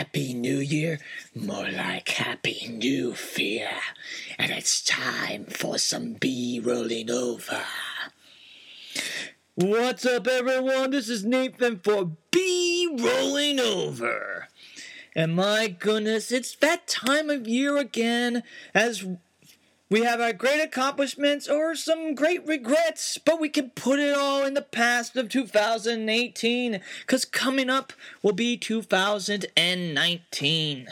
Happy New Year, more like Happy New Fear. And it's time for some B rolling over. What's up, everyone? This is Nathan for B rolling over. And my goodness, it's that time of year again as we have our great accomplishments or some great regrets, but we can put it all in the past of 2018 because coming up will be 2019.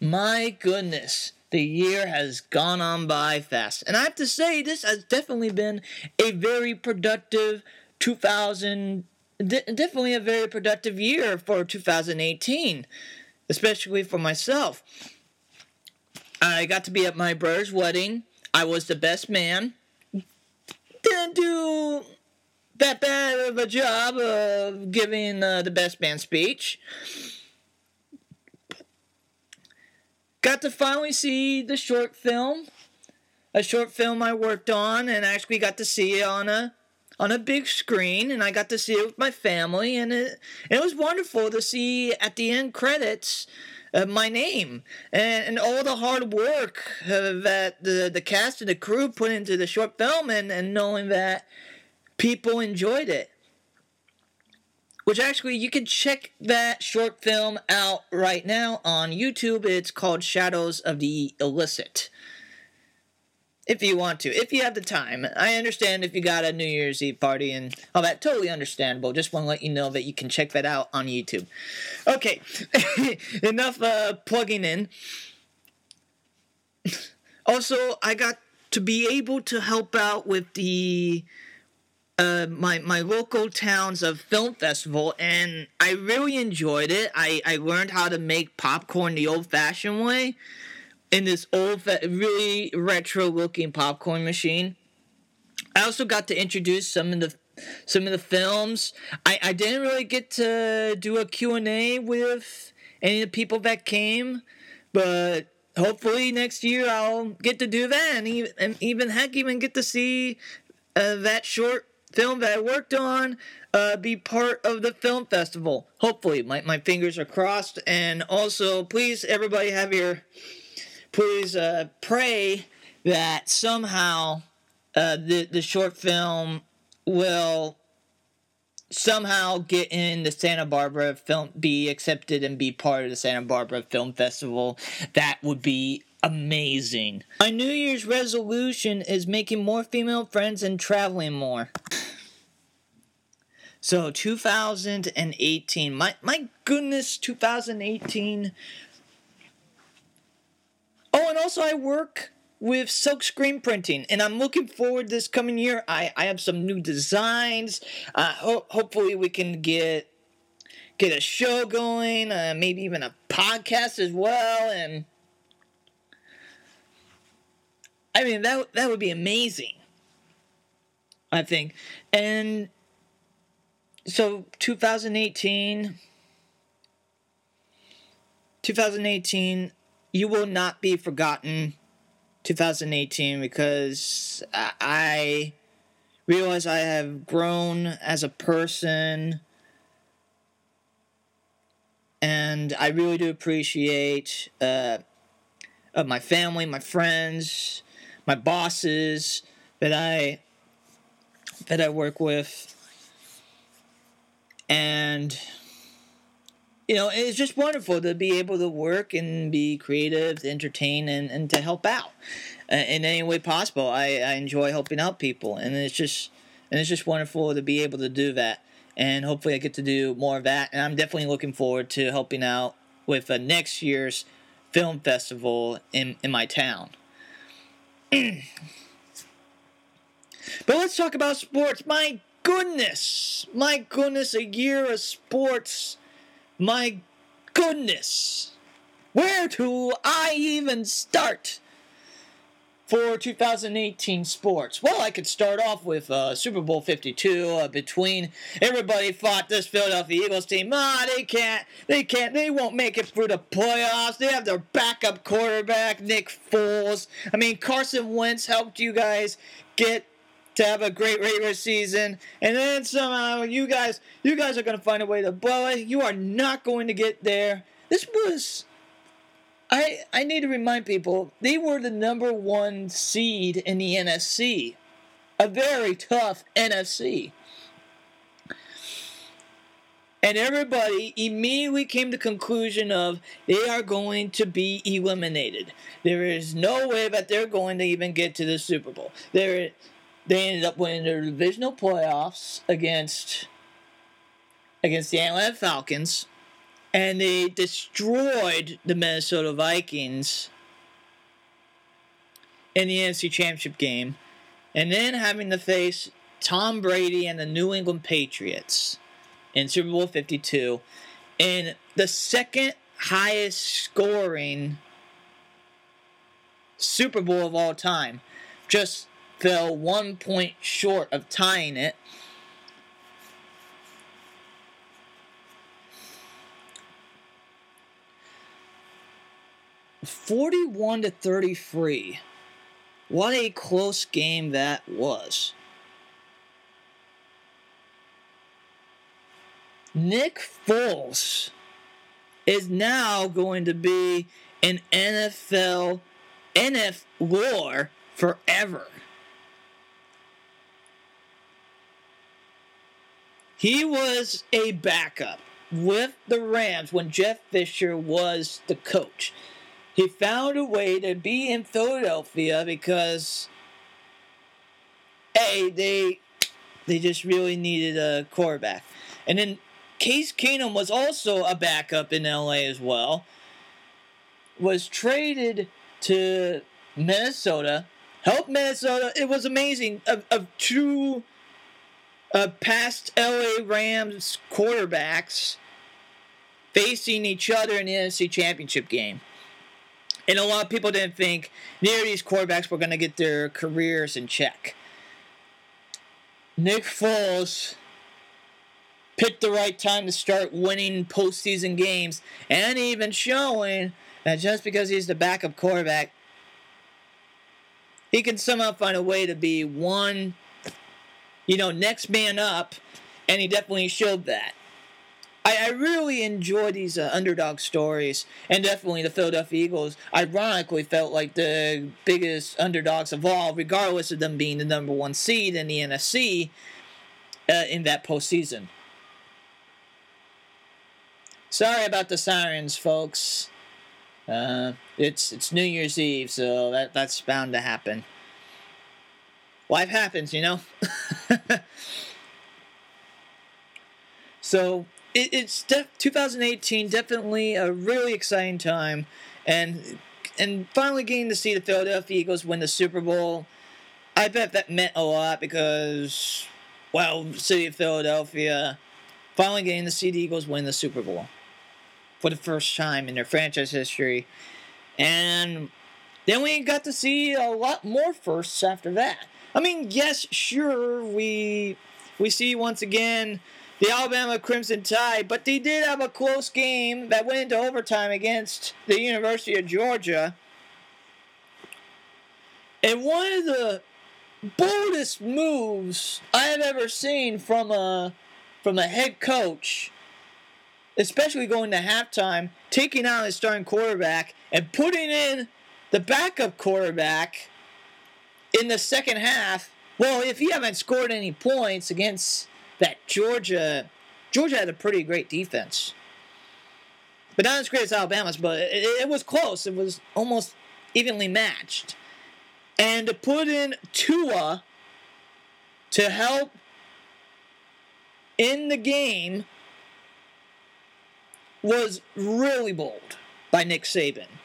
My goodness, the year has gone on by fast. And I have to say, this has definitely been a very productive 2000, definitely a very productive year for 2018, especially for myself. I got to be at my brother's wedding. I was the best man. Didn't do that bad of a job of giving uh, the best man speech. Got to finally see the short film, a short film I worked on, and actually got to see it on a on a big screen, and I got to see it with my family, and it it was wonderful to see at the end credits uh, my name and, and all the hard work uh, that the, the cast and the crew put into the short film and, and knowing that people enjoyed it. Which actually, you can check that short film out right now on YouTube. It's called Shadows of the Illicit if you want to, if you have the time. I understand if you got a New Year's Eve party and all that, totally understandable. Just want to let you know that you can check that out on YouTube. Okay, enough uh, plugging in. Also, I got to be able to help out with the uh, my my local towns of film festival, and I really enjoyed it. I I learned how to make popcorn the old fashioned way in this old, really retro looking popcorn machine. I also got to introduce some of the some of the films. I, I didn't really get to do a Q&A with any of the people that came, but hopefully next year I'll get to do that and even, and even heck even get to see uh, that short film that I worked on uh, be part of the film festival. Hopefully, my, my fingers are crossed. And also, please, everybody, have your please uh, pray that somehow uh, the the short film will somehow get in the Santa Barbara film, be accepted and be part of the Santa Barbara Film Festival. That would be amazing. My New Year's resolution is making more female friends and traveling more. So 2018, my my goodness, 2018 Oh, and also I work with silk screen printing and i'm looking forward this coming year. I, I have some new designs. Uh, ho- hopefully we can get get a show going uh, maybe even a podcast as well and i mean that, that would be amazing i think. And so 2018 2018 you will not be forgotten 2018 because I realize I have grown as a person and I really do appreciate uh, my family, my friends, my bosses that I that I work with. And you know, it's just wonderful to be able to work and be creative, to entertain, and, and to help out uh, in any way possible. I, I enjoy helping out people, and it's just and it's just wonderful to be able to do that. And hopefully, I get to do more of that. And I'm definitely looking forward to helping out with uh, next year's film festival in in my town. but let's talk about sports. My goodness, my goodness, a year of sports my goodness! Where do I even start for 2018 sports? Well, I could start off with uh, Super Bowl 52 uh, between everybody fought this Philadelphia Eagles team. Ah, they can't, they can't, they won't make it through the playoffs. They have their backup quarterback, Nick Foles. I mean, Carson Wentz helped you guys get to have a great regular season, and then somehow you guys, you guys are going to find a way to blow it. You are not going to get there. this was I I need to remind people they were the number one seed in the NFC, a very tough NFC. And everybody immediately came to the conclusion of they are going to be eliminated. There is no way that they're going to even get to the Super Bowl. They're, they ended up winning their divisional playoffs against against the Atlanta Falcons and they destroyed the Minnesota Vikings in the NFC Championship game, and then having to face Tom Brady and the New England Patriots in Super Bowl 52 in the second highest scoring Super Bowl of all time. Just fell one point short of tying it 41 to 33. What a close game that was. Nick Foles is now going to be an NFL NF lore forever. He was a backup with the Rams when Jeff Fisher was the coach he found a way to be in Philadelphia because a they they just really needed a quarterback, and then Case Keenum was also a backup in LA as well. Was traded to Minnesota, helped Minnesota. It was amazing. Of, of two uh, past LA Rams quarterbacks facing each other in the NFC Championship game. And a lot of people didn't think of these quarterbacks were going to get their careers in check. Nick Foles picked the right time to start winning postseason games and even showing that just because he's the backup quarterback, he can somehow find a way to be one, you know, next man up, and he definitely showed that. I, I really enjoy these uh, underdog stories, and definitely the Philadelphia Eagles. Ironically, felt like the biggest underdogs of all, regardless of them being the number one seed in the NFC uh, in that postseason. Sorry about the sirens, folks. Uh, it's it's New Year's Eve, so that that's bound to happen. Life happens, you know. so it, it's de- 2018, definitely a really exciting time, and and finally getting to see the Philadelphia Eagles win the Super Bowl. I bet that meant a lot because, well, city of Philadelphia finally getting to see the Eagles win the Super Bowl for the first time in their franchise history, and then we got to see a lot more firsts after that. I mean, yes, sure, we we see once again the Alabama Crimson Tide, but they did have a close game that went into overtime against the University of Georgia. And one of the boldest moves I have ever seen from a from a head coach, especially going to halftime, taking out his starting quarterback and putting in the backup quarterback in the second half. Well, if you haven't scored any points against that Georgia Georgia had a pretty great defense. But not as great as Alabama's, but it, it was close. It was almost evenly matched. And to put in Tua to help in the game was really bold by Nick Saban.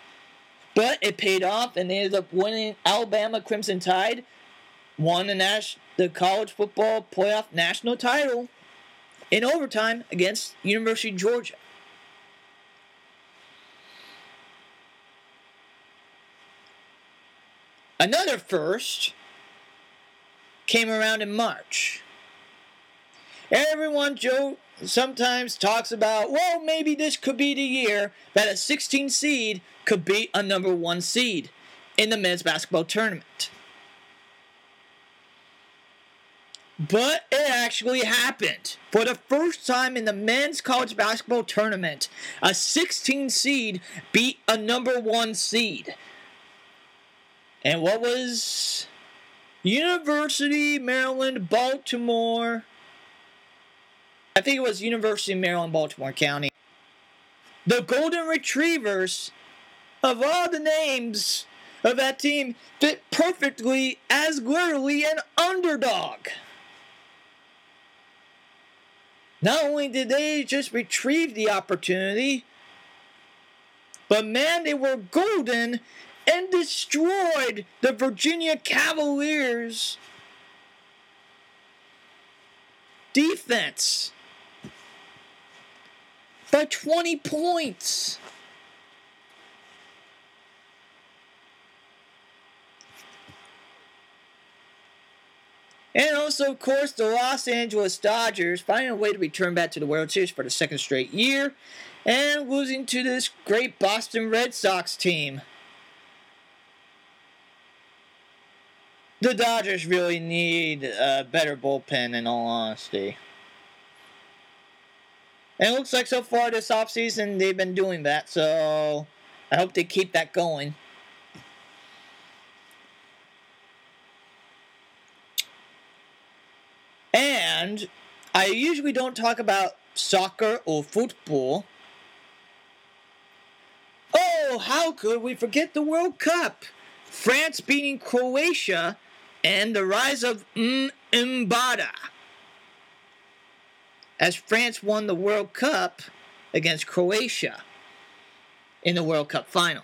But it paid off, and they ended up winning. Alabama Crimson Tide won the Nash, the college football playoff national title in overtime against University of Georgia. Another first came around in March. Everyone, Joe, sometimes talks about, well, maybe this could be the year that a 16 seed could beat a number one seed in the men's basketball tournament. but it actually happened. For the first time in the men's college basketball tournament, a 16 seed beat a number one seed. And what was University Maryland Baltimore? I think it was University of Maryland Baltimore County. The Golden Retrievers, of all the names of that team, fit perfectly as literally an underdog. Not only did they just retrieve the opportunity, but man, they were golden and destroyed the Virginia Cavaliers defense by 20 points. And also, of course, the Los Angeles Dodgers finding a way to return back to the World Series for the second straight year and losing to this great Boston Red Sox team. The Dodgers really need a better bullpen, in all honesty. And it looks like so far this offseason they've been doing that, so I hope they keep that going. And I usually don't talk about soccer or football. Oh, how could we forget the World Cup? France beating Croatia and the rise of Mbappé. As France won the World Cup against Croatia in the World Cup final.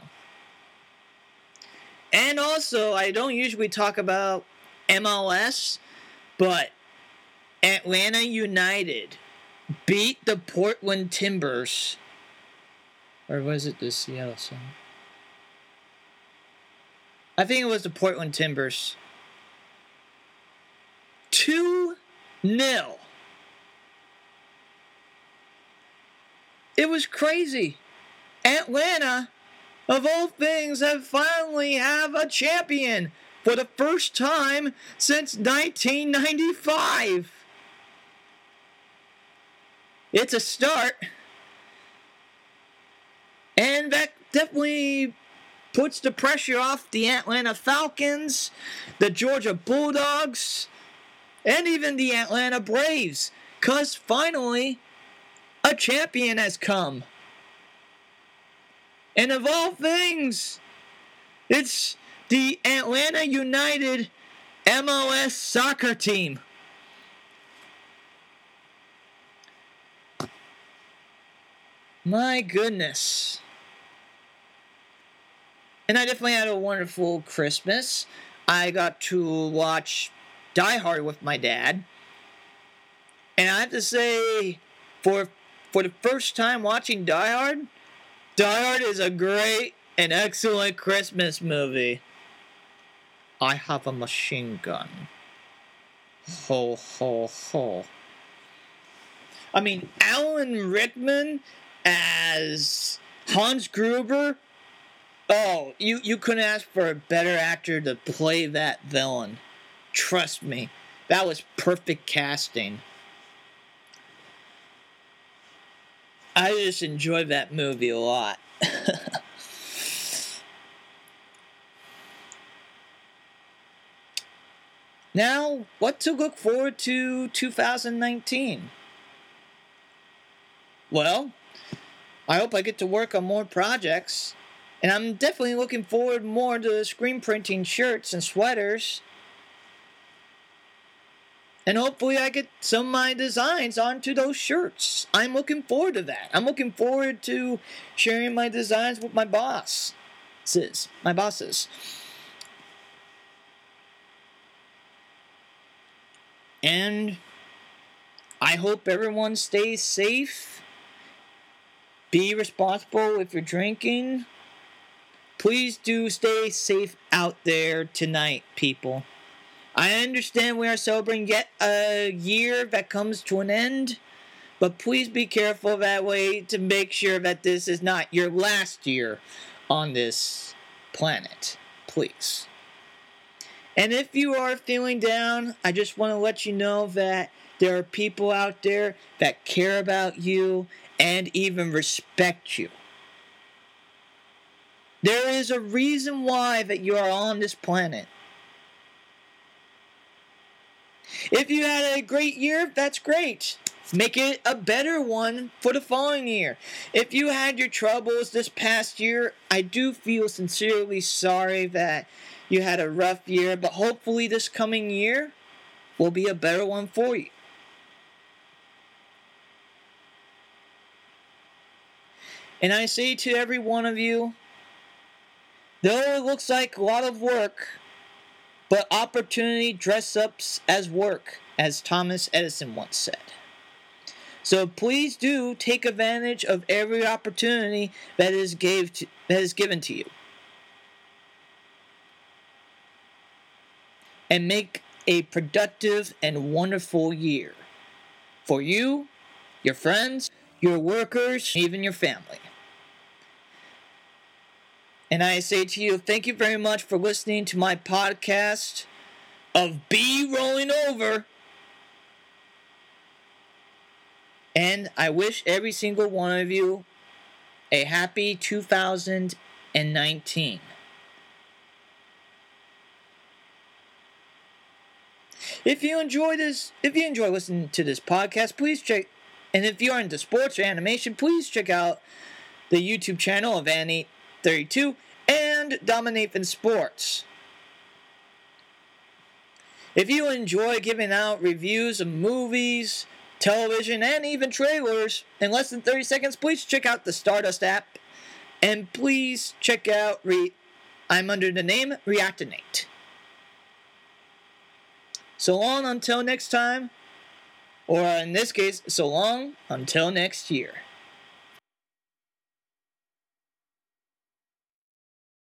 And also, I don't usually talk about MLS, but Atlanta United beat the Portland Timbers. Or was it the Seattle Sun? I think it was the Portland Timbers. 2 0. It was crazy. Atlanta, of all things, have finally have a champion for the first time since 1995. It's a start. And that definitely puts the pressure off the Atlanta Falcons, the Georgia Bulldogs, and even the Atlanta Braves. Because finally, a champion has come. And of all things, it's the Atlanta United MLS soccer team. My goodness. And I definitely had a wonderful Christmas. I got to watch Die Hard with my dad. And I have to say, for for the first time watching Die Hard, Die Hard is a great and excellent Christmas movie. I have a machine gun. Ho ho ho. I mean, Alan Rickman as Hans Gruber. Oh, you, you couldn't ask for a better actor to play that villain. Trust me, that was perfect casting. I just enjoyed that movie a lot. now, what to look forward to 2019? Well, I hope I get to work on more projects. And I'm definitely looking forward more to screen printing shirts and sweaters. And hopefully I get some of my designs onto those shirts. I'm looking forward to that. I'm looking forward to sharing my designs with my boss. Sis, my bosses. And I hope everyone stays safe be responsible if you're drinking. Please do stay safe out there tonight, people. I understand we are celebrating yet a year that comes to an end, but please be careful that way to make sure that this is not your last year on this planet. Please. And if you are feeling down, I just want to let you know that there are people out there that care about you and even respect you. There is a reason why that you are on this planet. If you had a great year, that's great. Make it a better one for the following year. If you had your troubles this past year, I do feel sincerely sorry that you had a rough year, but hopefully this coming year will be a better one for you. And I say to every one of you, though it looks like a lot of work, but opportunity dress ups as work, as Thomas Edison once said. So please do take advantage of every opportunity that is gave to, that is given to you. And make a productive and wonderful year for you, your friends, your workers, even your family. And I say to you, thank you very much for listening to my podcast of B Rolling Over. And I wish every single one of you a happy 2019. If you enjoy this, if you enjoy listening to this podcast, please check. And if you are into sports or animation, please check out the YouTube channel of Annie 32 and Dominathan Sports. If you enjoy giving out reviews of movies, television, and even trailers in less than 30 seconds, please check out the Stardust app. And please check out Re- I'm under the name Reactinate. So long until next time, or in this case, so long until next year.